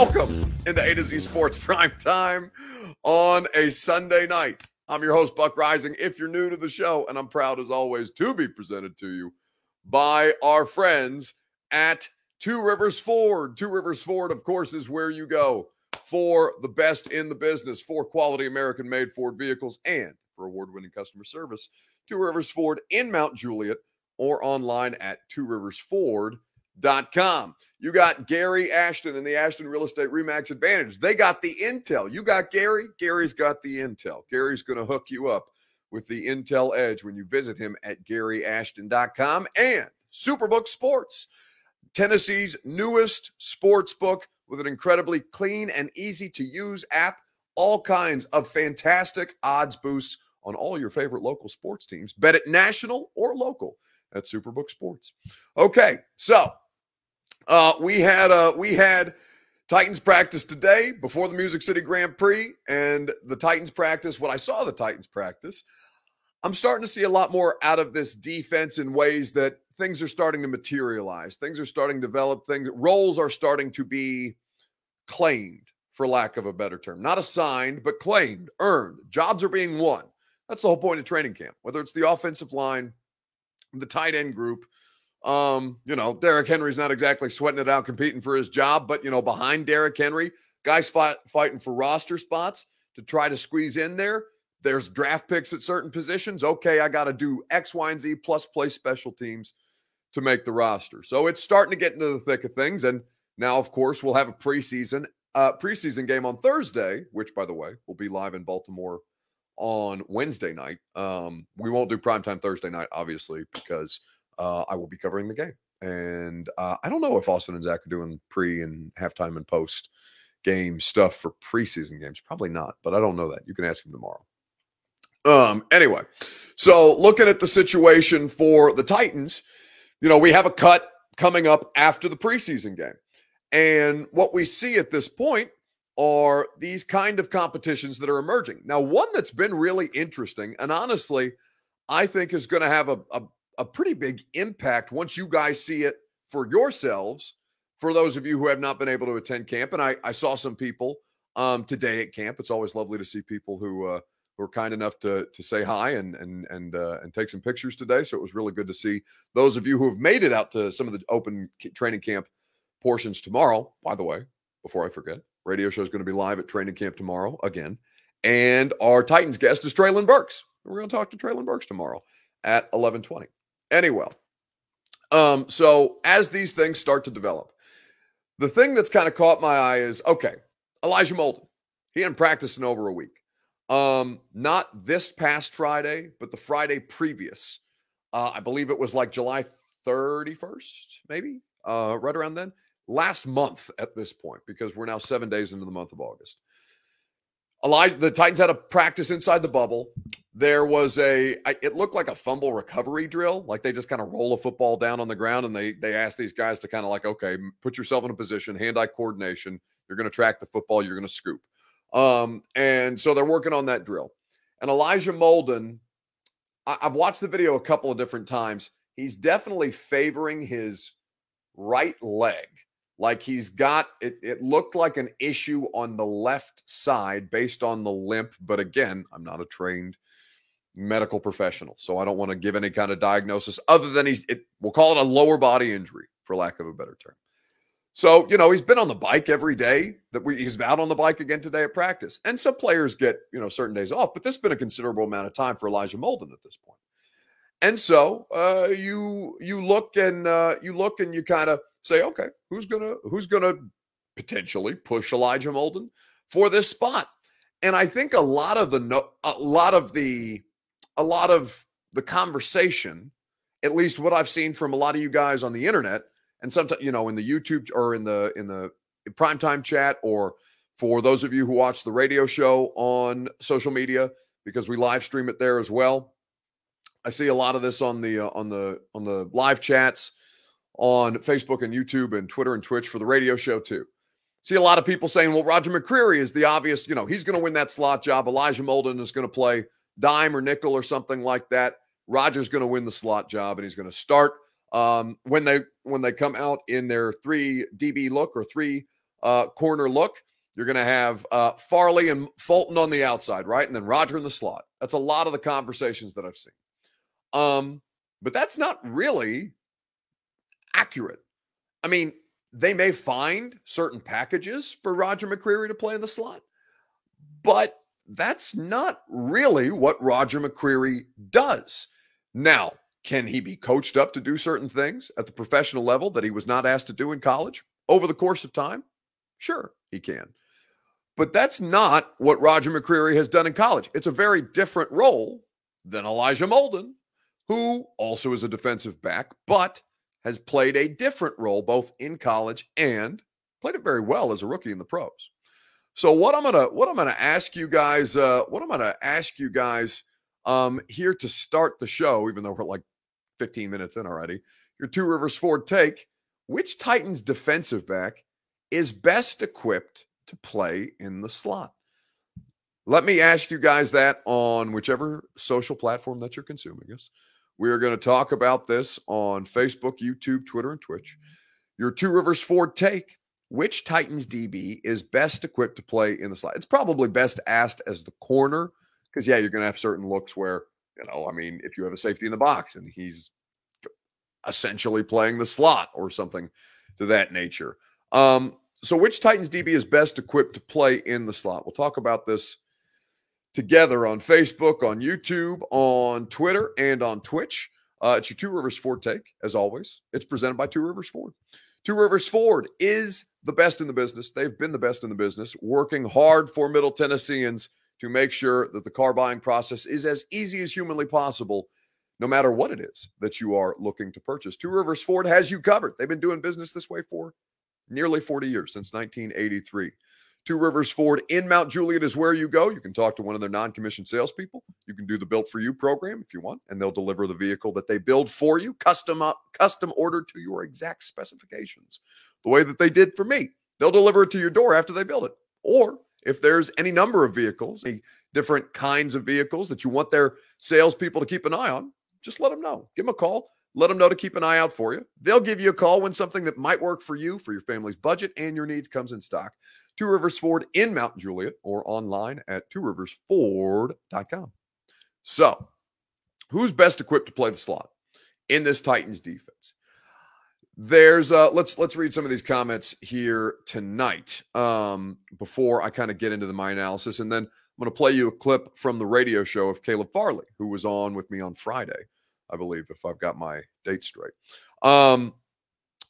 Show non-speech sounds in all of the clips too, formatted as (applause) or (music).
Welcome into A to Z Sports Prime Time on a Sunday night. I'm your host, Buck Reising. If you're new to the show, and I'm proud as always to be presented to you by our friends at Two Rivers Ford. Two Rivers Ford, of course, is where you go for the best in the business for quality American made Ford vehicles and for award winning customer service. Two Rivers Ford in Mount Juliet or online at Two Rivers tworiversford.com. You got Gary Ashton and the Ashton Real Estate Remax Advantage. They got the intel. You got Gary. Gary's got the intel. Gary's going to hook you up with the Intel Edge when you visit him at GaryAshton.com and Superbook Sports, Tennessee's newest sports book with an incredibly clean and easy to use app. All kinds of fantastic odds boosts on all your favorite local sports teams. Bet it national or local at Superbook Sports. Okay, so uh, we had uh, we had Titans practice today before the Music City Grand Prix, and the Titans practice. When I saw the Titans practice, I'm starting to see a lot more out of this defense in ways that things are starting to materialize. Things are starting to develop. Things roles are starting to be claimed, for lack of a better term, not assigned, but claimed, earned. Jobs are being won. That's the whole point of training camp. Whether it's the offensive line, the tight end group. Um, you know, Derrick Henry's not exactly sweating it out competing for his job, but you know, behind Derrick Henry, guys fight, fighting for roster spots to try to squeeze in there. There's draft picks at certain positions. Okay, I got to do X, Y, and Z plus play special teams to make the roster. So it's starting to get into the thick of things. And now, of course, we'll have a preseason uh, preseason game on Thursday, which, by the way, will be live in Baltimore on Wednesday night. Um, we won't do primetime Thursday night, obviously, because uh, I will be covering the game. And uh, I don't know if Austin and Zach are doing pre and halftime and post game stuff for preseason games. Probably not, but I don't know that. You can ask him tomorrow. Um, anyway, so looking at the situation for the Titans, you know, we have a cut coming up after the preseason game. And what we see at this point are these kind of competitions that are emerging. Now, one that's been really interesting, and honestly, I think is going to have a, a, a, pretty big impact once you guys see it for yourselves. For those of you who have not been able to attend camp, and I, I saw some people um, today at camp. It's always lovely to see people who uh, who are kind enough to to say hi and and and uh, and take some pictures today. So it was really good to see those of you who have made it out to some of the open training camp portions tomorrow. By the way, before I forget, radio show is going to be live at training camp tomorrow again, and our Titans guest is Treylon Burks. We're going to talk to Treylon Burks tomorrow at 11:20. Anyway, um, so as these things start to develop, the thing that's kind of caught my eye is okay, Elijah Molden. He hadn't practiced in over a week. Um, not this past Friday, but the Friday previous. Uh, I believe it was like July 31st, maybe, uh, right around then. Last month at this point, because we're now seven days into the month of August. Elijah, the Titans had a practice inside the bubble. There was a, it looked like a fumble recovery drill. Like they just kind of roll a football down on the ground and they they ask these guys to kind of like, okay, put yourself in a position, hand-eye coordination. You're going to track the football. You're going to scoop. Um, and so they're working on that drill. And Elijah Molden, I, I've watched the video a couple of different times. He's definitely favoring his right leg. Like he's got it, it looked like an issue on the left side based on the limp. But again, I'm not a trained medical professional, so I don't want to give any kind of diagnosis other than he's it, we'll call it a lower body injury, for lack of a better term. So, you know, he's been on the bike every day that we, he's out on the bike again today at practice. And some players get, you know, certain days off, but this has been a considerable amount of time for Elijah Molden at this point. And so uh, you you look and uh, you look and you kind of say, okay, who's gonna who's gonna potentially push Elijah Molden for this spot? And I think a lot of the no, a lot of the a lot of the conversation, at least what I've seen from a lot of you guys on the internet, and sometimes you know in the YouTube or in the in the primetime chat or for those of you who watch the radio show on social media because we live stream it there as well. I see a lot of this on the uh, on the on the live chats on Facebook and YouTube and Twitter and Twitch for the radio show too. See a lot of people saying, "Well, Roger McCreary is the obvious, you know, he's going to win that slot job. Elijah Molden is going to play dime or nickel or something like that. Roger's going to win the slot job and he's going to start um, when they when they come out in their three DB look or three uh, corner look. You're going to have uh, Farley and Fulton on the outside, right? And then Roger in the slot. That's a lot of the conversations that I've seen. Um, but that's not really accurate. I mean, they may find certain packages for Roger McCreary to play in the slot, but that's not really what Roger McCreary does. Now, can he be coached up to do certain things at the professional level that he was not asked to do in college over the course of time? Sure, he can. But that's not what Roger McCreary has done in college. It's a very different role than Elijah Molden, who also is a defensive back, but has played a different role both in college and played it very well as a rookie in the pros. So what I'm gonna what I'm gonna ask you guys, uh, what I'm gonna ask you guys um, here to start the show, even though we're like 15 minutes in already, your Two Rivers Ford take: which Titans defensive back is best equipped to play in the slot? Let me ask you guys that on whichever social platform that you're consuming us. We are going to talk about this on Facebook, YouTube, Twitter, and Twitch. Your Two Rivers Ford take. Which Titans DB is best equipped to play in the slot? It's probably best asked as the corner because, yeah, you're going to have certain looks where, you know, I mean, if you have a safety in the box and he's essentially playing the slot or something to that nature. Um, so, which Titans DB is best equipped to play in the slot? We'll talk about this together on Facebook, on YouTube, on Twitter, and on Twitch. Uh, it's your Two Rivers Ford take, as always. It's presented by Two Rivers Ford. Two Rivers Ford is the best in the business. They've been the best in the business, working hard for Middle Tennesseans to make sure that the car buying process is as easy as humanly possible, no matter what it is that you are looking to purchase. Two Rivers Ford has you covered. They've been doing business this way for nearly 40 years, since 1983. Two Rivers Ford in Mount Juliet is where you go. You can talk to one of their non commissioned salespeople. You can do the built for you program if you want, and they'll deliver the vehicle that they build for you, custom up, custom ordered to your exact specifications, the way that they did for me. They'll deliver it to your door after they build it. Or if there's any number of vehicles, any different kinds of vehicles that you want their salespeople to keep an eye on, just let them know. Give them a call. Let them know to keep an eye out for you. They'll give you a call when something that might work for you, for your family's budget, and your needs comes in stock. Two Rivers Ford in Mount Juliet or online at tworiversford.com. So, who's best equipped to play the slot in this Titans defense? There's uh let's let's read some of these comments here tonight um before I kind of get into the my analysis and then I'm going to play you a clip from the radio show of Caleb Farley who was on with me on Friday, I believe if I've got my date straight. Um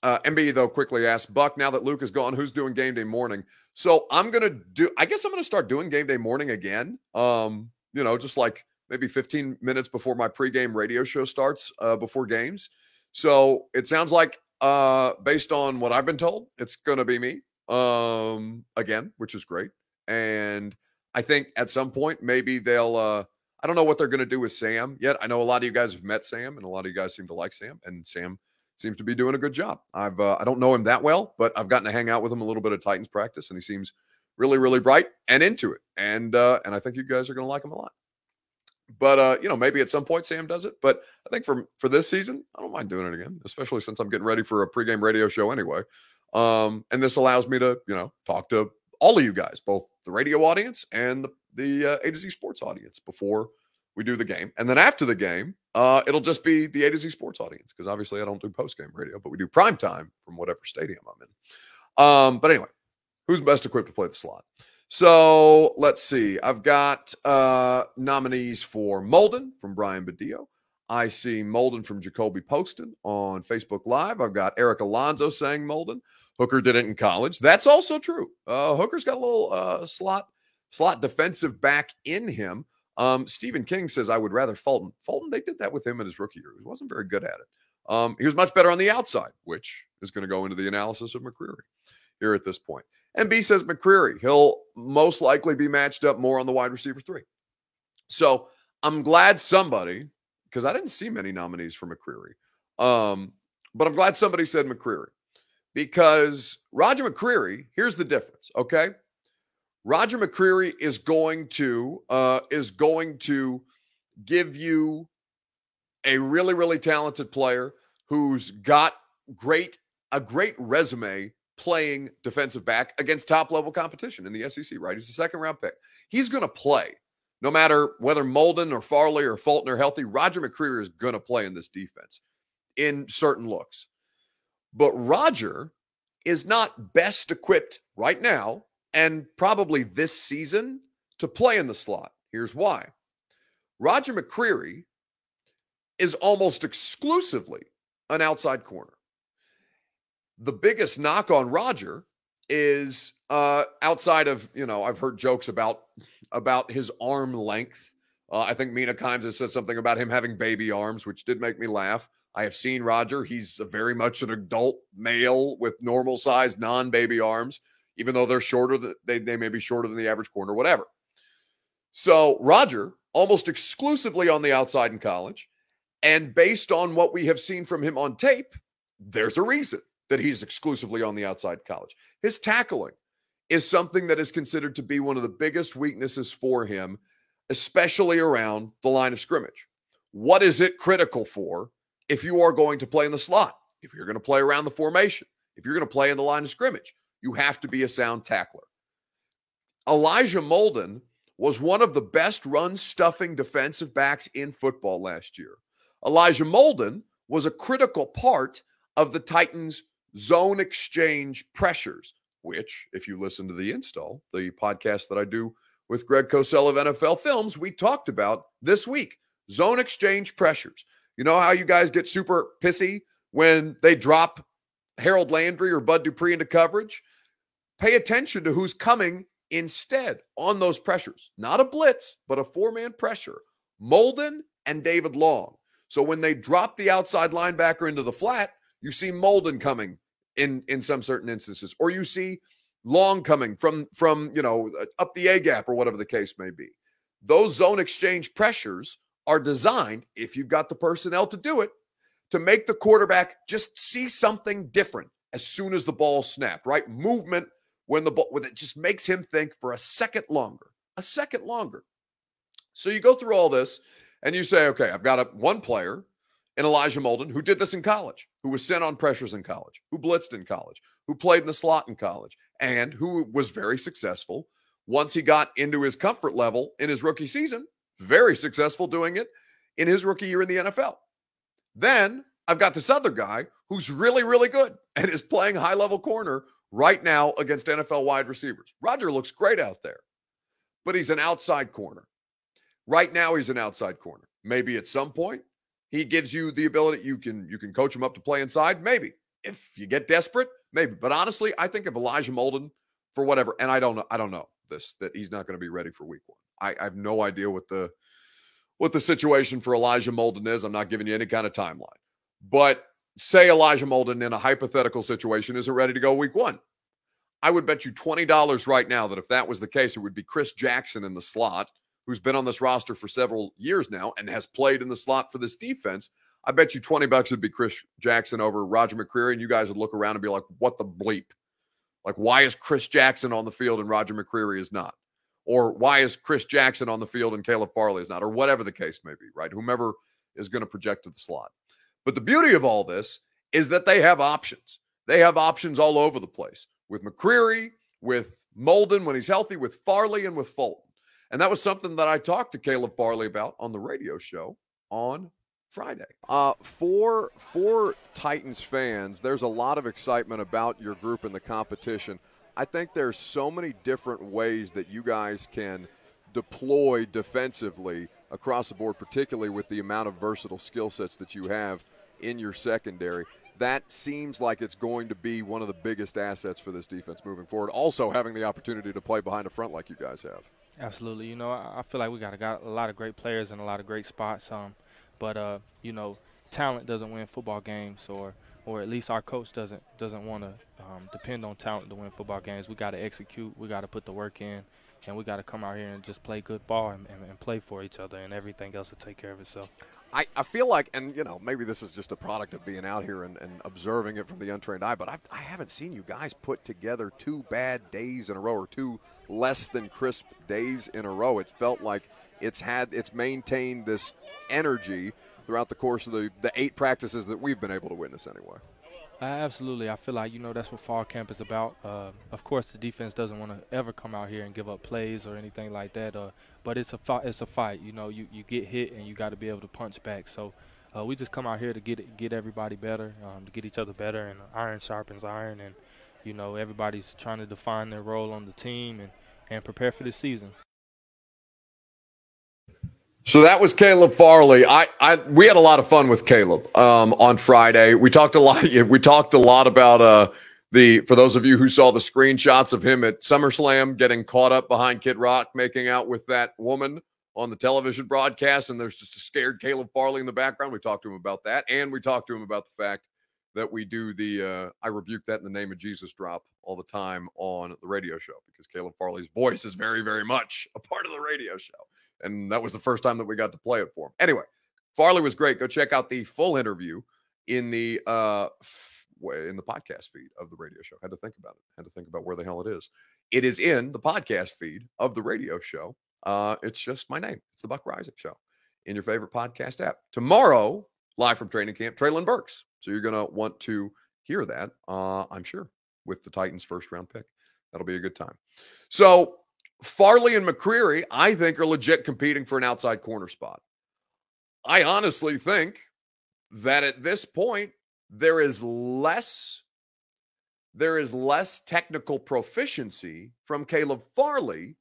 uh, MB though quickly asked Buck. Now that Luke is gone, who's doing game day morning? So I'm gonna do. I guess I'm gonna start doing game day morning again. Um, you know, just like maybe 15 minutes before my pregame radio show starts uh, before games. So it sounds like, uh, based on what I've been told, it's gonna be me um, again, which is great. And I think at some point maybe they'll. Uh, I don't know what they're going to do with Sam yet. I know a lot of you guys have met Sam, and a lot of you guys seem to like Sam. And Sam seems to be doing a good job. I've uh, I don't know him that well, but I've gotten to hang out with him a little bit of Titans practice, and he seems really really bright and into it. And uh, and I think you guys are going to like him a lot. But uh, you know, maybe at some point Sam does it. But I think for for this season, I don't mind doing it again, especially since I'm getting ready for a pregame radio show anyway. Um, and this allows me to you know talk to all of you guys, both the radio audience and the the uh, A to Z Sports audience before we do the game. And then after the game, uh, it'll just be the A to Z sports audience because obviously I don't do post game radio, but we do prime time from whatever stadium I'm in. Um, but anyway, who's best equipped to play the slot? So let's see. I've got uh, nominees for Molden from Brian Badillo. I see Molden from Jacoby Poston on Facebook Live. I've got Eric Alonso saying Molden. Hooker did it in college. That's also true. Uh, Hooker's got a little uh, slot slot defensive back in him. Um, Stephen King says, I would rather Fulton. Fulton, they did that with him in his rookie year. He wasn't very good at it. Um, he was much better on the outside, which is going to go into the analysis of McCreary here at this point. MB says McCreary, he'll most likely be matched up more on the wide receiver three. So I'm glad somebody, because I didn't see many nominees for McCreary, um, but I'm glad somebody said McCreary because Roger McCreary, here's the difference, okay? Roger McCreary is going to uh, is going to give you a really really talented player who's got great a great resume playing defensive back against top level competition in the SEC, right? He's a second round pick. He's going to play no matter whether Molden or Farley or Fulton are healthy. Roger McCreary is going to play in this defense in certain looks. But Roger is not best equipped right now and probably this season to play in the slot. Here's why Roger McCreary is almost exclusively an outside corner. The biggest knock on Roger is uh, outside of you know I've heard jokes about about his arm length. Uh, I think Mina Kimes has said something about him having baby arms, which did make me laugh. I have seen Roger. He's very much an adult male with normal sized non baby arms, even though they're shorter. They, they may be shorter than the average corner, whatever. So Roger, almost exclusively on the outside in college. And based on what we have seen from him on tape, there's a reason that he's exclusively on the outside college. His tackling is something that is considered to be one of the biggest weaknesses for him, especially around the line of scrimmage. What is it critical for if you are going to play in the slot? If you're going to play around the formation, if you're going to play in the line of scrimmage, you have to be a sound tackler. Elijah Molden was one of the best run stuffing defensive backs in football last year. Elijah Molden was a critical part of the Titans' zone exchange pressures, which, if you listen to the install, the podcast that I do with Greg Cosell of NFL Films, we talked about this week zone exchange pressures. You know how you guys get super pissy when they drop Harold Landry or Bud Dupree into coverage? Pay attention to who's coming instead on those pressures. Not a blitz, but a four man pressure. Molden and David Long. So when they drop the outside linebacker into the flat, you see Molden coming in in some certain instances, or you see Long coming from from you know uh, up the A gap or whatever the case may be. Those zone exchange pressures are designed, if you've got the personnel to do it, to make the quarterback just see something different as soon as the ball snapped. Right, movement when the ball when it just makes him think for a second longer, a second longer. So you go through all this and you say, okay, I've got a one player in Elijah Molden who did this in college, who was sent on pressures in college, who blitzed in college, who played in the slot in college, and who was very successful once he got into his comfort level in his rookie season, very successful doing it in his rookie year in the NFL. Then I've got this other guy who's really, really good and is playing high level corner right now against NFL wide receivers. Roger looks great out there, but he's an outside corner. Right now, he's an outside corner. Maybe at some point he gives you the ability you can you can coach him up to play inside. Maybe if you get desperate, maybe. But honestly, I think of Elijah Molden for whatever, and I don't know. I don't know this that he's not going to be ready for Week One. I, I have no idea what the what the situation for Elijah Molden is. I'm not giving you any kind of timeline, but say Elijah Molden in a hypothetical situation isn't ready to go Week One. I would bet you twenty dollars right now that if that was the case, it would be Chris Jackson in the slot who's been on this roster for several years now and has played in the slot for this defense, I bet you 20 bucks would be Chris Jackson over Roger McCreary. And you guys would look around and be like, what the bleep? Like, why is Chris Jackson on the field and Roger McCreary is not? Or why is Chris Jackson on the field and Caleb Farley is not? Or whatever the case may be, right? Whomever is going to project to the slot. But the beauty of all this is that they have options. They have options all over the place with McCreary, with Molden when he's healthy, with Farley, and with Fulton. And that was something that I talked to Caleb Farley about on the radio show on Friday. Uh, for for Titans fans, there's a lot of excitement about your group in the competition. I think there's so many different ways that you guys can deploy defensively across the board, particularly with the amount of versatile skill sets that you have in your secondary. That seems like it's going to be one of the biggest assets for this defense moving forward. Also, having the opportunity to play behind a front like you guys have. Absolutely. You know, I, feel like we got a, got a lot of great players and a lot of great spots. Um, but uh, you know, talent doesn't win football games, or or at least our coach doesn't doesn't want to um, depend on talent to win football games. We got to execute. We got to put the work in, and we got to come out here and just play good ball and, and, and, play for each other, and everything else will take care of itself. I, I feel like, and you know, maybe this is just a product of being out here and, and observing it from the untrained eye, but I've, I haven't seen you guys put together two bad days in a row or two less than crisp days in a row. It felt like it's had it's maintained this energy throughout the course of the, the eight practices that we've been able to witness anyway. Uh, absolutely. I feel like, you know, that's what fall camp is about. Uh, of course, the defense doesn't want to ever come out here and give up plays or anything like that. Uh, but it's a fight. It's a fight. You know, you, you get hit and you got to be able to punch back. So uh, we just come out here to get get everybody better, um, to get each other better, and iron sharpens iron. And, you know, everybody's trying to define their role on the team and, and prepare for the season. So that was Caleb Farley. I, I, we had a lot of fun with Caleb um, on Friday. We talked a lot. (laughs) We talked a lot about uh, the. For those of you who saw the screenshots of him at SummerSlam getting caught up behind Kid Rock, making out with that woman on the television broadcast, and there's just a scared Caleb Farley in the background. We talked to him about that, and we talked to him about the fact that we do the uh, I rebuke that in the name of Jesus drop all the time on the radio show because Caleb Farley's voice is very, very much a part of the radio show. And that was the first time that we got to play it for him. Anyway, Farley was great. Go check out the full interview in the uh in the podcast feed of the radio show. Had to think about it. Had to think about where the hell it is. It is in the podcast feed of the radio show. Uh, it's just my name. It's the Buck Reising Show in your favorite podcast app. Tomorrow, live from training camp, Treylon Burks. So you're gonna want to hear that, uh, I'm sure, with the Titans' first round pick. That'll be a good time. So Farley and McCreary, I think, are legit competing for an outside corner spot. I honestly think that at this point, there is less there is less technical proficiency from Caleb Farley,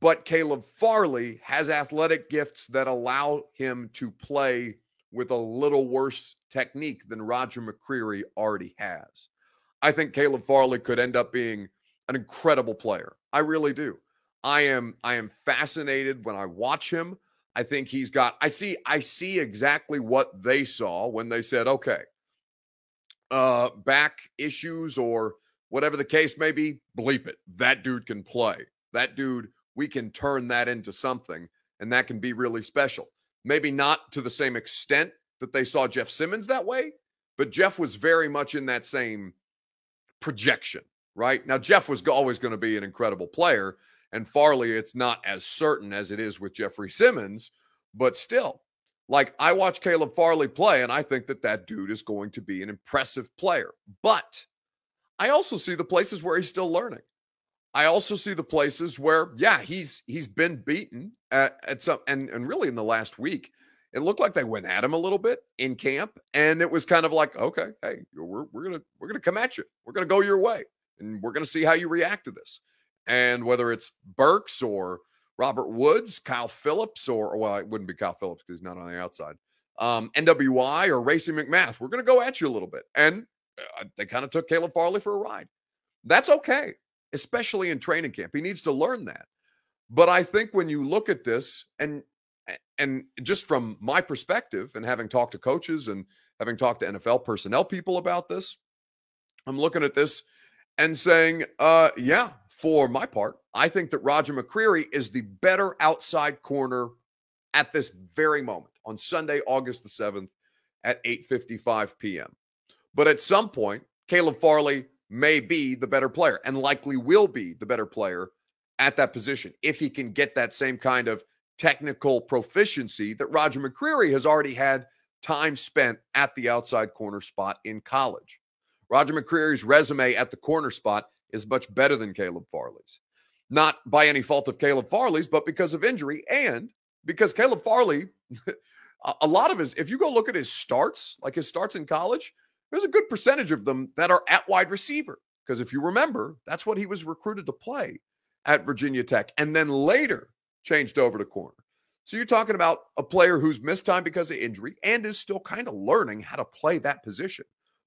but Caleb Farley has athletic gifts that allow him to play with a little worse technique than Roger McCreary already has. I think Caleb Farley could end up being an incredible player. I really do. I am I am fascinated when I watch him. I think he's got I see I see exactly what they saw when they said, "Okay, uh back issues or whatever the case may be, bleep it. That dude can play. That dude, we can turn that into something and that can be really special. Maybe not to the same extent that they saw Jeff Simmons that way, but Jeff was very much in that same projection right? Now, Jeff was always going to be an incredible player, and Farley, it's not as certain as it is with Jeffrey Simmons, but still, like I watch Caleb Farley play, and I think that that dude is going to be an impressive player. But I also see the places where he's still learning. I also see the places where, yeah, he's he's been beaten at, at some, and and really in the last week, it looked like they went at him a little bit in camp, and it was kind of like, okay, hey, we're we're gonna we're gonna come at you, we're gonna go your way and we're going to see how you react to this. And whether it's Burks or Robert Woods, Kyle Phillips, or well, it wouldn't be Kyle Phillips because he's not on the outside. Um, NWI or Racey McMath, we're going to go at you a little bit. And uh, they kind of took Caleb Farley for a ride. That's okay, especially in training camp. He needs to learn that. But I think when you look at this, and and just from my perspective, and having talked to coaches and having talked to NFL personnel people about this, I'm looking at this and saying, uh, yeah, for my part, I think that Roger McCreary is the better outside corner at this very moment on Sunday, August the 7th at 8:55 p.m. But at some point, Caleb Farley may be the better player and likely will be the better player at that position if he can get that same kind of technical proficiency that Roger McCreary has already had time spent at the outside corner spot in college. Roger McCreary's resume at the corner spot is much better than Caleb Farley's. Not by any fault of Caleb Farley's, but because of injury and because Caleb Farley, (laughs) a lot of his, if you go look at his starts, like his starts in college, there's a good percentage of them that are at wide receiver. Because if you remember, that's what he was recruited to play at Virginia Tech and then later changed over to corner. So you're talking about a player who's missed time because of injury and is still kind of learning how to play that position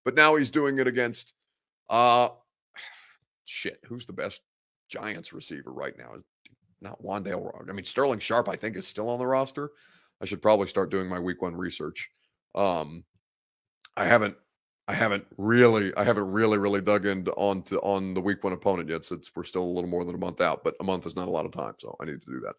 but now he's doing it against uh shit. Who's the best Giants receiver right now? Is not Wan'Dale. I mean, Sterling Sharp, I think, is still on the roster. I should probably start doing my week one research. Um, I haven't, I haven't really, I haven't really, really dug into on to on the week one opponent yet. Since we're still a little more than a month out, but a month is not a lot of time, so I need to do that.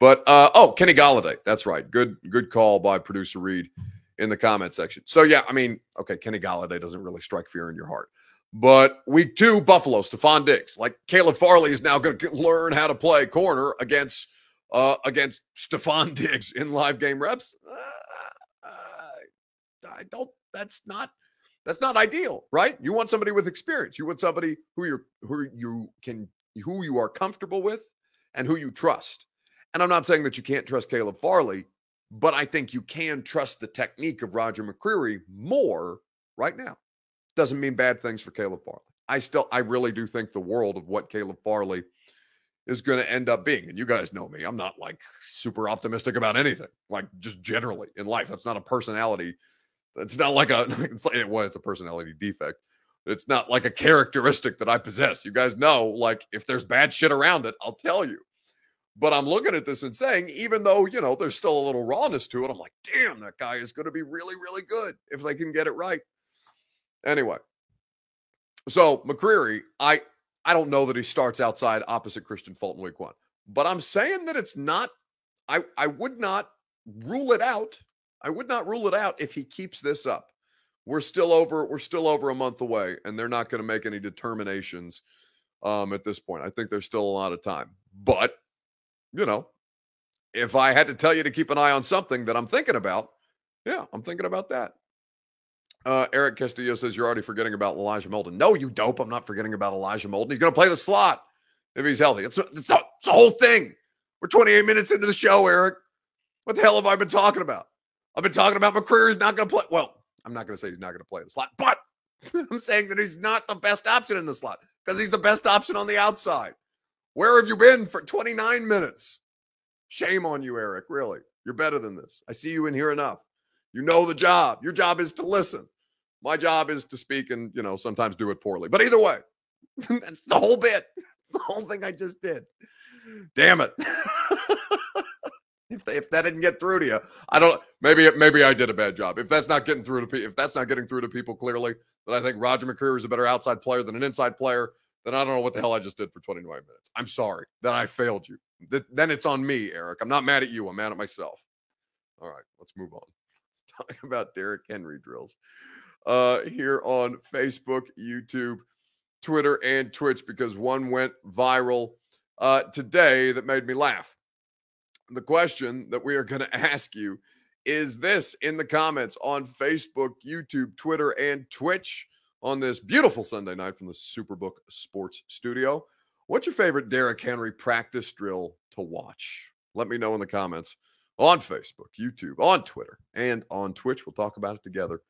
But uh, oh, Kenny Golladay, that's right. Good, good call by producer Reed in the comment section. So yeah, I mean, okay, Kenny Golladay doesn't really strike fear in your heart. But week two, Buffalo, Stefon Diggs. Like Caleb Farley is now going (laughs) to learn how to play corner against uh against Stefon (laughs) Diggs in live game reps. Uh, I don't. That's not. That's not ideal, right? You want somebody with experience. You want somebody who you're who you can who you are comfortable with and who you trust. And I'm not saying that you can't trust Caleb Farley, but I think you can trust the technique of Roger McCreary more right now. Doesn't mean bad things for Caleb Farley. I still, I really do think the world of what Caleb Farley is going to end up being. And you guys know me, I'm not like super optimistic about anything, like just generally in life. That's not a personality. It's not like a, (laughs) it's like, well, it's a personality defect. It's not like a characteristic that I possess. You guys know, like, if there's bad shit around it, I'll tell you. But I'm looking at this and saying, even though, you know, there's still a little rawness to it, I'm like, damn, that guy is going to be really, really good if they can get it right. Anyway, so McCreary, I I don't know that he starts outside opposite Kristian Fulton week one, but I'm saying that it's not. I I would not rule it out. I would not rule it out if he keeps this up. We're still over. We're still over a month away, and they're not going to make any determinations um, at this point. I think there's still a lot of time. But you know, if I had to tell you to keep an eye on something that I'm thinking about, yeah, I'm thinking about that. Uh, Eric Castillo says you're already forgetting about Elijah Molden. No, you dope. I'm not forgetting about Elijah Molden. He's going to play the slot if he's healthy. It's, it's, the, it's the whole thing. We're 28 minutes into the show, Eric. What the hell have I been talking about? I've been talking about McCreary's not going to play. Well, I'm not going to say he's not going to play the slot, but (laughs) I'm saying that he's not the best option in the slot because he's the best option on the outside. Where have you been for 29 minutes? Shame on you, Eric. Really. You're better than this. I see you in here enough. You know the job. Your job is to listen. My job is to speak and, you know, sometimes do it poorly. But either way, (laughs) that's the whole bit. The whole thing I just did. Damn it. (laughs) if, if that didn't get through to you, I don't maybe maybe I did a bad job. If that's not getting through to people, if that's not getting through to people clearly, then I think Roger McCreary is a better outside player than an inside player. Then I don't know what the hell I just did for 29 minutes. I'm sorry that I failed you. then it's on me, Eric. I'm not mad at you. I'm mad at myself. All right, let's move on. (laughs) Let's talk about Derrick Henry drills uh, here on Facebook, YouTube, Twitter, and Twitch because one went viral uh, today that made me laugh. The question that we are going (laughs) to ask you is this in the comments on Facebook, YouTube, Twitter, and Twitch on this beautiful Sunday night from the Superbook Sports Studio. What's your favorite Derrick Henry practice drill to watch? Let me know in the comments on Facebook, YouTube, on Twitter, and on Twitch. We'll talk about it together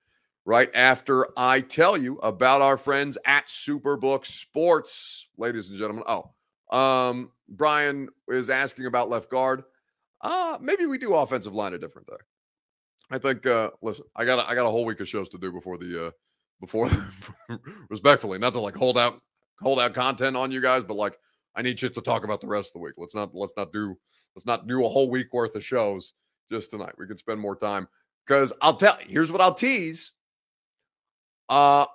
right after I tell you about our friends at Superbook Sports, ladies and gentlemen. Oh, um, Brian is asking about left guard. Uh, maybe we do offensive line a different day. I think. Uh, listen, I got I got a whole week of shows to do before the uh, before (laughs) respectfully, not to like hold out hold out content on you guys, but like I need shit to talk about the rest of the week. Let's not let's not do let's not do a whole week worth of shows just tonight. We could spend more time because I'll tell. Here's what I'll tease. Uh,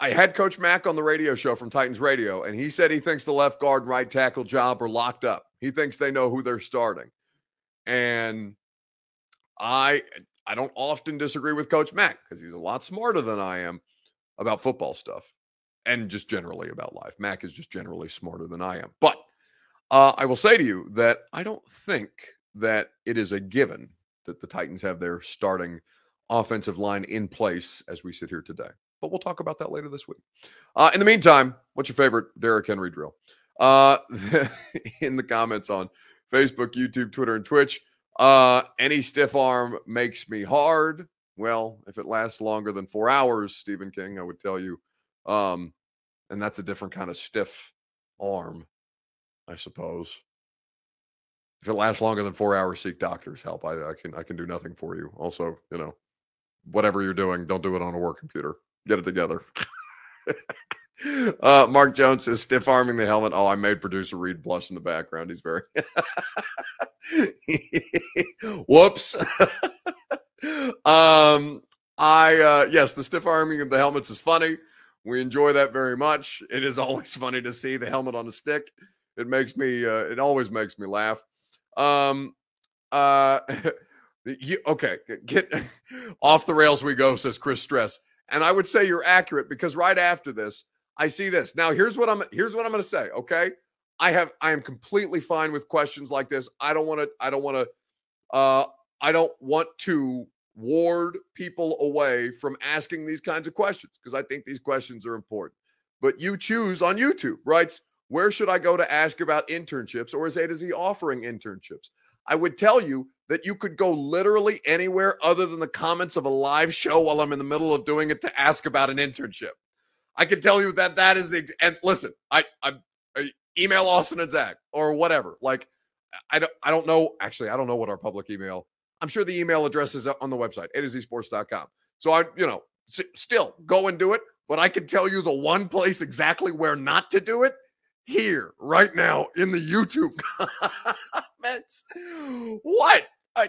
I had Coach Mack on the radio show from Titans Radio, and he said he thinks the left guard and right tackle job are locked up. He thinks they know who they're starting. And I I don't often disagree with Coach Mack because he's a lot smarter than I am about football stuff and just generally about life. Mac is just generally smarter than I am. But uh, I will say to you that I don't think that it is a given that the Titans have their starting offensive line in place as we sit here today. But we'll talk about that later this week. Uh, in the meantime, what's your favorite Derrick Henry drill? Uh, (laughs) in the comments on Facebook, YouTube, Twitter, and Twitch. Uh, any stiff arm makes me hard. Well, if it lasts longer than four hours, Stephen King, I would tell you. Um, and that's a different kind of stiff arm, I suppose. If it lasts longer than four hours, seek doctor's help. I, I can I can do nothing for you. Also, you know, whatever you're doing, don't do it on a work computer. Get it together. (laughs) uh, Mark Jones is stiff arming the helmet. Oh, I made producer Reed blush in the background. He's very (laughs) whoops. (laughs) um, I uh, yes, the stiff arming of the helmets is funny. We enjoy that very much. It is (laughs) always funny to see the helmet on a stick. It makes me. Uh, it always makes me laugh. Um, uh, (laughs) you, okay, get (laughs) off the rails we go, says Chris Stress. And I would say you're accurate because right after this, I see this. Now, here's what I'm here's what I'm going to say. Okay, I have I am completely fine with questions like this. I don't want to. I don't want to. Uh, I don't want to ward people away from asking these kinds of questions because I think these questions are important. But you choose on YouTube, writes, where should I go to ask about internships or is A to Z offering internships? I would tell you that you could go literally anywhere other than the comments of a live show while I'm in the middle of doing it to ask about an internship. I can tell you that that is the and listen, I I, I email Austin and Zach or whatever. Like I don't I don't know actually I don't know what our public email. I'm sure the email address is uh, on the website a to zsports.com. So I you know still go and do it, but I can tell you the one place exactly where not to do it here right now in the YouTube (laughs) comments. What? I,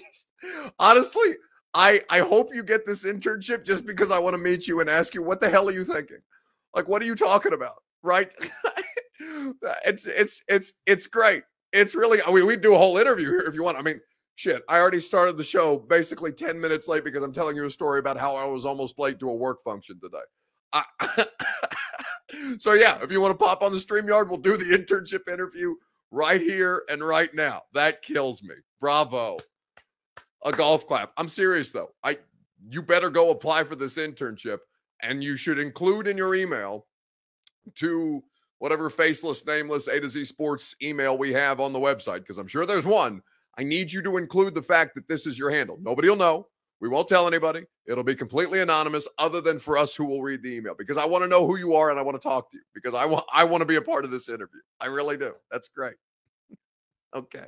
(laughs) honestly, I I hope you get this internship just because I want to meet you and ask you what the hell are you thinking? Like what are you talking about? Right? (laughs) it's it's it's it's great. It's really I mean we do a whole interview here if you want. I mean, shit, I already started the show basically 10 minutes late because I'm telling you a story about how I was almost late to a work function today. I, (laughs) so yeah, if you want to pop on the StreamYard, we'll do the internship interview right here and right now. That kills me. Bravo. A golf clap. I'm serious though. I you better go apply for this internship and you should include in your email to whatever faceless, nameless A to Z sports email we have on the website, because I'm sure there's one. I need you to include the fact that this is your handle. Nobody will know. We won't tell anybody. It'll be completely anonymous, other than for us who will read the email, because I want to know who you are and I want to talk to you because I want I want to be a part of this interview. I really do. That's great. (laughs) okay.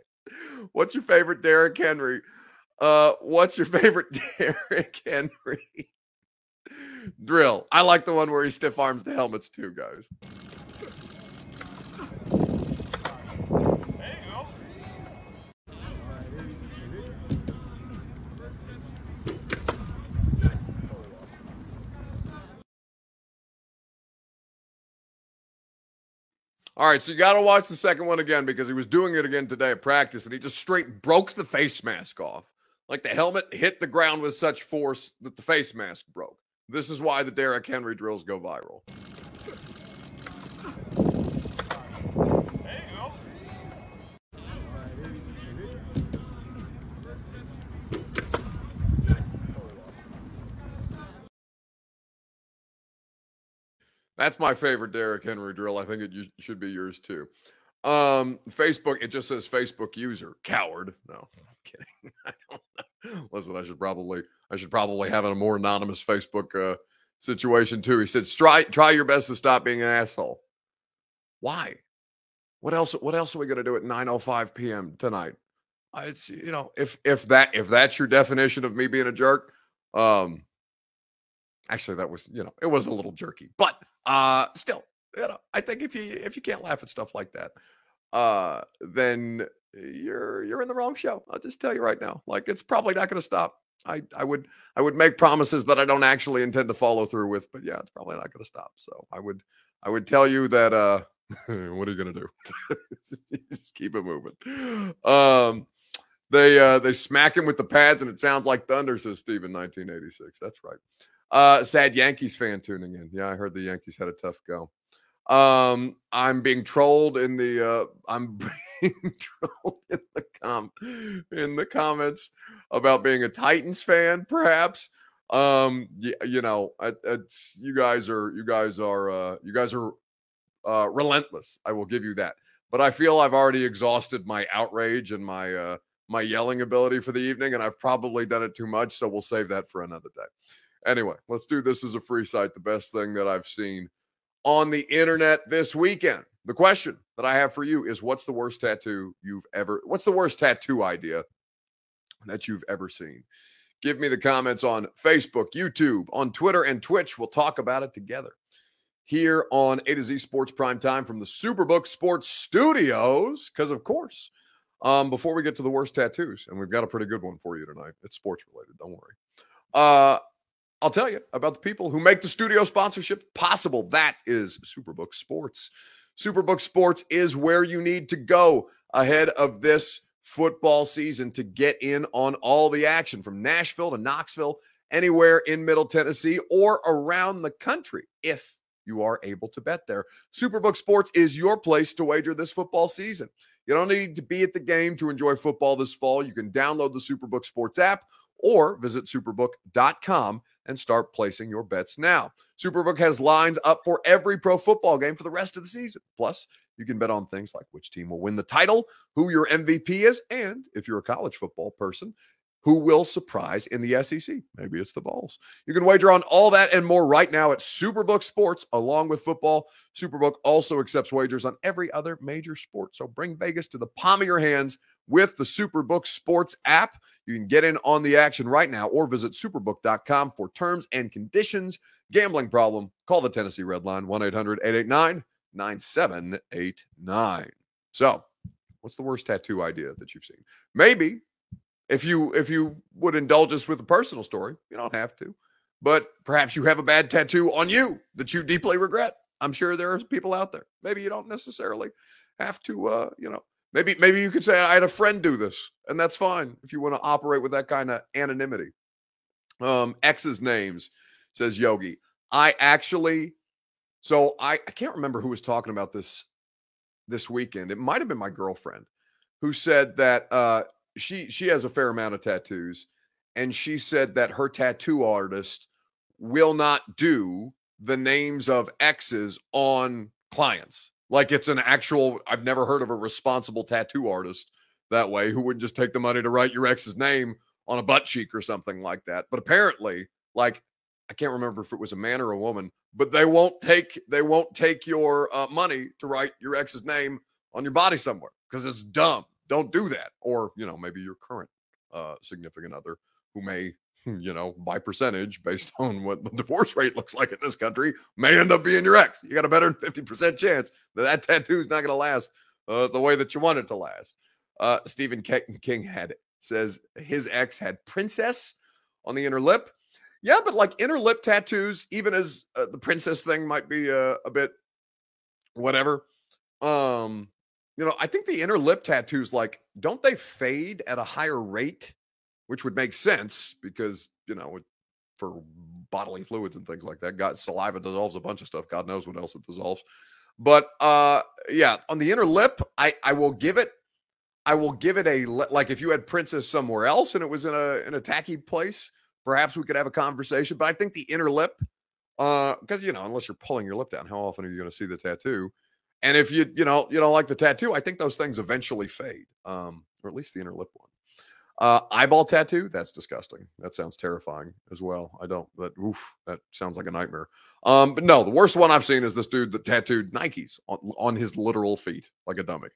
What's your favorite Derrick Henry? Uh, what's your (laughs) favorite Derrick Henry drill? I like the one where he stiff arms the helmets too, guys. All right, so you got to watch the second one again because he was doing it again today at practice and he just straight broke the face mask off. Like the helmet hit the ground with such force that the face mask broke. This is why the Derrick Henry drills go viral. That's my favorite Derrick Henry drill. I think it should be yours too. Um, Facebook, it just says Facebook user. Coward. No, I'm kidding. (laughs) I don't know. Listen, I should probably I should probably have a more anonymous Facebook uh situation too. He said, try try your best to stop being an asshole. Why? What else? What else are we gonna do at 9:05 p.m. tonight? It's you know, if if that if that's your definition of me being a jerk, um actually that was, you know, it was a little jerky, but uh, still, you know, I think if you if you can't laugh at stuff like that, uh, then you're you're in the wrong show. I'll just tell you right now. Like it's probably not going to stop. I I would I would make promises that I don't actually intend to follow through with, but yeah, it's probably not going to stop. So I would I would tell you that uh (laughs) what are you going to do? (laughs) just keep it moving. Um they uh they smack him with the pads and it sounds like thunder says Steven 1986. That's right. Uh, sad Yankees fan tuning in. Yeah, I heard the Yankees had a tough go. Um, I'm being trolled in the uh, I'm (laughs) being trolled in the com in the comments about being a Titans fan, perhaps. Um, you, you know, it's you guys are you guys are uh, you guys are uh, relentless. I will give you that. But I feel I've already exhausted my outrage and my uh, my yelling ability for the evening, and I've probably done it too much. So we'll save that for another day. Anyway, let's do this as a free site, the best thing that I've seen on the internet this weekend. The question that I have for you is what's the worst tattoo you've ever what's the worst tattoo idea that you've ever seen? Give me the comments on Facebook, YouTube, on Twitter and Twitch. We'll talk about it together. Here on A to Z Sports Prime Time from the Superbook Sports Studios because of course um, before we get to the worst tattoos, and we've got a pretty good one for you tonight. It's sports related, don't worry. Uh, I'll tell you about the people who make the studio sponsorship possible. That is Superbook Sports. Superbook Sports is where you need to go ahead of this football season to get in on all the action from Nashville to Knoxville, anywhere in Middle Tennessee or around the country if you are able to bet there. Superbook Sports is your place to wager this football season. You don't need to be at the game to enjoy football this fall. You can download the Superbook Sports app or visit superbook.com and start placing your bets now. Superbook has lines up for every pro football game for the rest of the season. Plus, you can bet on things like which team will win the title, who your MVP is, and if you're a college football person, who will surprise in the SEC. Maybe it's the Vols. You can wager on all that and more right now at Superbook Sports, along with football. Superbook also accepts wagers on every other major sport. So bring Vegas to the palm of your hands with the Superbook Sports app. You can get in on the action right now or visit superbook.com for terms and conditions. Gambling problem? Call the Tennessee Red Line 1 800 889 9789. So, what's the worst tattoo idea that you've seen? Maybe if you if you would indulge us with a personal story, you don't have to. But perhaps you have a bad tattoo on you that you deeply regret. I'm sure there are people out there. Maybe you don't necessarily have to uh, you know, maybe maybe you could say I had a friend do this, and that's fine if you want to operate with that kind of anonymity. Um, X's names says Yogi. I actually so I, I can't remember who was talking about this this weekend. It might have been my girlfriend who said that uh she she has a fair amount of tattoos and she said that her tattoo artist will not do the names of exes on clients like it's an actual i've never heard of a responsible tattoo artist that way who wouldn't just take the money to write your ex's name on a butt cheek or something like that but apparently like i can't remember if it was a man or a woman but they won't take they won't take your uh, money to write your ex's name on your body somewhere because it's dumb don't do that. Or, you know, maybe your current uh, significant other who may, (laughs) you know, by percentage based (laughs) on what the divorce rate looks like in this country, may end up being your ex. You got a better than 50% chance that that tattoo is not going to last uh, the way that you want it to last. Uh, Stephen King had. Says his ex had princess on the inner lip. Yeah, but like inner lip tattoos, even as uh, the princess thing might be uh, a bit whatever. Um, you know, I think the inner lip tattoos, like, don't they fade at a higher rate? Which would make sense because, you know, for bodily fluids and things like that. got saliva dissolves a bunch of stuff. God knows what else it dissolves. But uh yeah, on the inner lip, I I will give it I will give it a like if you had Princess somewhere else and it was in a in a tacky place, perhaps we could have a conversation. But I think the inner lip, uh, because you know, unless you're pulling your lip down, how often are you going to see the tattoo? And if you you know you don't like the tattoo, I think those things eventually fade, um, or at least the inner lip one. Uh, eyeball tattoo, that's disgusting. That sounds terrifying as well. I don't that oof, that sounds like a nightmare. Um, but no, the worst one I've seen is this dude that tattooed Nikes on, on his literal feet like a dummy.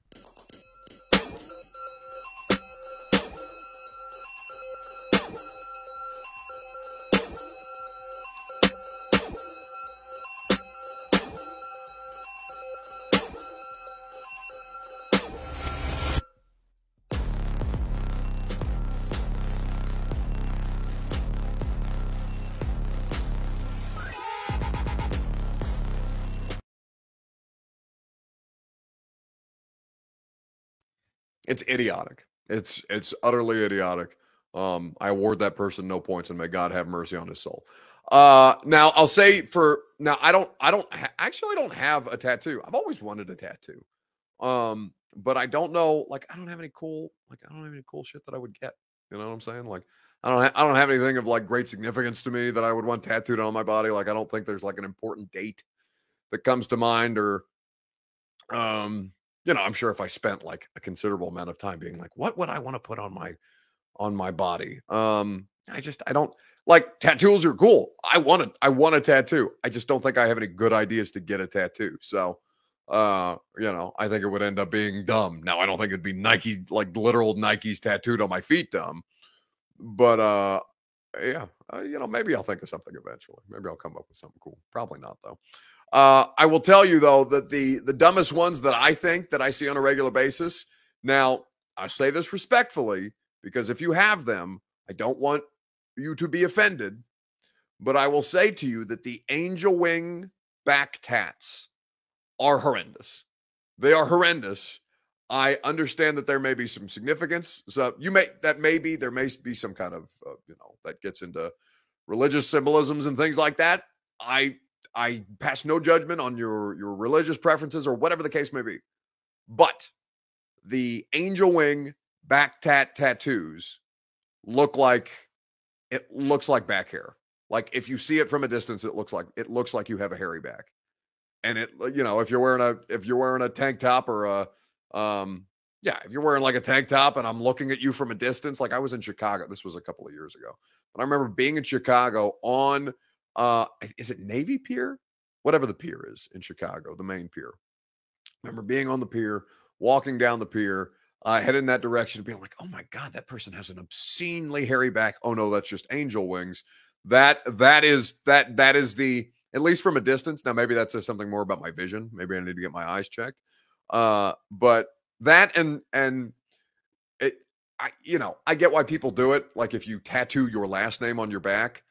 It's idiotic. It's it's utterly idiotic. Um, I award that person no points, and may God have mercy on his soul. Uh, now I'll say for now, I don't, I don't ha- actually, don't have a tattoo. I've always wanted a tattoo, um, but I don't know. Like, I don't have any cool, like, I don't have any cool shit that I would get. You know what I'm saying? Like, I don't, ha- I don't have anything of like great significance to me that I would want tattooed on my body. Like, I don't think there's like an important date that comes to mind, or, um, you know, I'm sure if I spent like a considerable amount of time being like, what would I want to put on my on my body? Um, I just I don't like tattoos are cool. I want it. I want a tattoo. I just don't think I have any good ideas to get a tattoo. So uh, you know, I think it would end up being dumb. Now I don't think it'd be Nike like literal Nikes tattooed on my feet dumb. But uh yeah, uh, you know, maybe I'll think of something eventually. Maybe I'll come up with something cool. Probably not though. Uh, I will tell you though that the the dumbest ones that I think that I see on a regular basis. Now I say this respectfully because if you have them, I don't want you to be offended. But I will say to you that the angel wing back tats are horrendous. They are horrendous. I understand that there may be some significance. So you may that may be there may be some kind of uh, you know that gets into religious symbolisms and things like that. I I pass no judgment on your your religious preferences or whatever the case may be. But the angel wing back tat tattoos look like it looks like back hair. Like if you see it from a distance, it looks like it looks like you have a hairy back. And it, you know, if you're wearing a if you're wearing a tank top or a um yeah, if you're wearing like a tank top and I'm looking at you from a distance, like I was in Chicago. This was a couple of years ago. But I remember being in Chicago on uh is it Navy Pier? Whatever the pier is in Chicago, the main pier. I remember being on the pier, walking down the pier, uh, headed in that direction, being like, "Oh my god, that person has an obscenely hairy back." Oh no, that's just angel wings. That that is that that is the at least from a distance. Now maybe that says something more about my vision. Maybe I need to get my eyes checked. Uh, but that and and it, I you know I get why people do it. Like if you tattoo your last name on your back,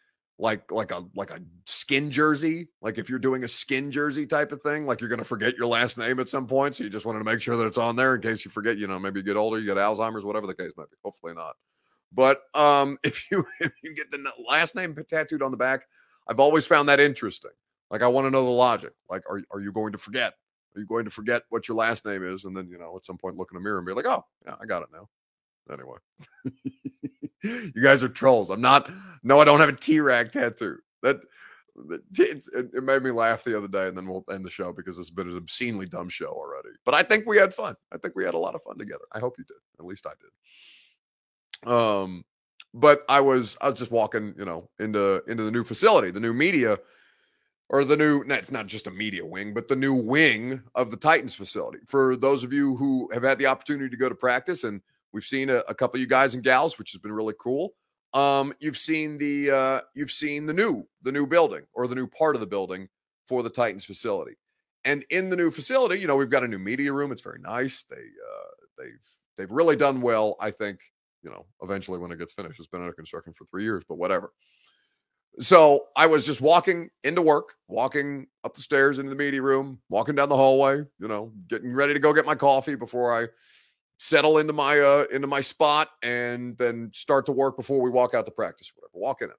like like a like a skin jersey like if you're doing a skin jersey type of thing like you're going to forget your last name at some point so you just wanted to make sure that it's on there in case you forget you know maybe you get older you get alzheimer's whatever the case might be hopefully not. But um (laughs) if you if you get the last name tattooed on the back i've always found that interesting. Like i want to know the logic like are, are you going to forget? Are you going to forget what your last name is and then you know at some point look in the mirror and be like oh yeah i got it now anyway (laughs) you guys are trolls. I'm not. No, I don't have a T-Rac tattoo. That it, it, made me laugh the other day, and then we'll end the show because it's been an obscenely dumb show already. But I think we had fun. I think we had a lot of fun together. I hope you did. At least I did. Um, but I was I was just walking, you know, into into the new facility, the new media, or the new. It's not just a media wing, but the new wing of the Titans facility. For those of you who have had the opportunity to go to practice and We've seen a, a couple of you guys and gals, which has been really cool. Um, you've seen the uh, you've seen the new the new building or the new part of the building for the Titans facility. And in the new facility, you know, we've got a new media room. It's very nice. They uh, they've they've really done well. I think you know eventually when it gets finished. It's been under construction for three years, but whatever. So I was just walking into work, walking up the stairs into the media room, walking down the hallway, you know, getting ready to go get my coffee before I settle into my uh into my spot and then start to work before we walk out to practice whatever walk in it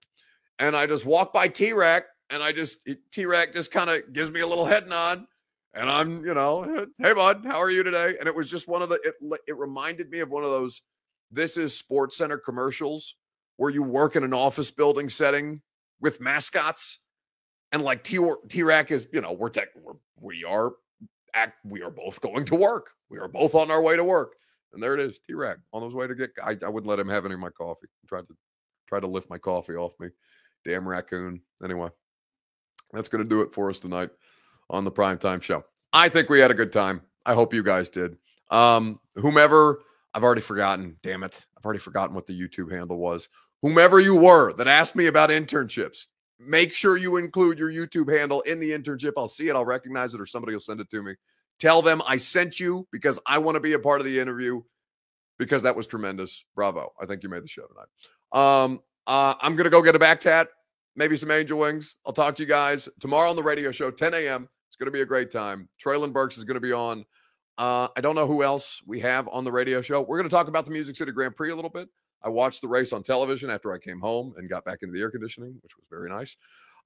and i just walk by T-Rac and i just T-Rac just kind of gives me a little head nod and i'm you know hey bud how are you today and it was just one of the it, it reminded me of one of those this is SportsCenter commercials where you work in an office building setting with mascots and like T T-Rac is, you know, we're tech, we're, we are act, we are both going to work. We are both on our way to work. And there it is, T-Rac on his way to get. I, I wouldn't let him have any of my coffee. tried to try to lift my coffee off me. Damn raccoon. Anyway, that's going to do it for us tonight on the primetime show. I think we had a good time. I hope you guys did. Um, whomever, I've already forgotten. Damn it. I've already forgotten what the YouTube handle was. Whomever you were that asked me about internships, make sure you include your YouTube handle in the internship. I'll see it, I'll recognize it, or somebody will send it to me. Tell them I sent you because I want to be a part of the interview because that was tremendous. Bravo. I think you made the show tonight. Um, uh, I'm going to go get a back tat, maybe some angel wings. I'll talk to you guys tomorrow on the radio show, 10 a.m. It's going to be a great time. Treylon Burks is going to be on. Uh, I don't know who else we have on the radio show. We're going to talk about the Music City Grand Prix a little bit. I watched the race on television after I came home and got back into the air conditioning, which was very nice.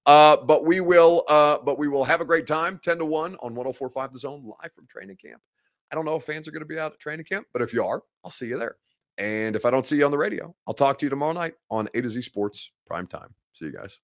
Uh, but we will, uh, but we will have a great time. Ten to one on 104.5 The Zone, live from training camp. I don't know if fans are going to be out at training camp, but if you are, I'll see you there. And if I don't see you on the radio, I'll talk to you tomorrow night on A to Z Sports Prime Time. See you guys.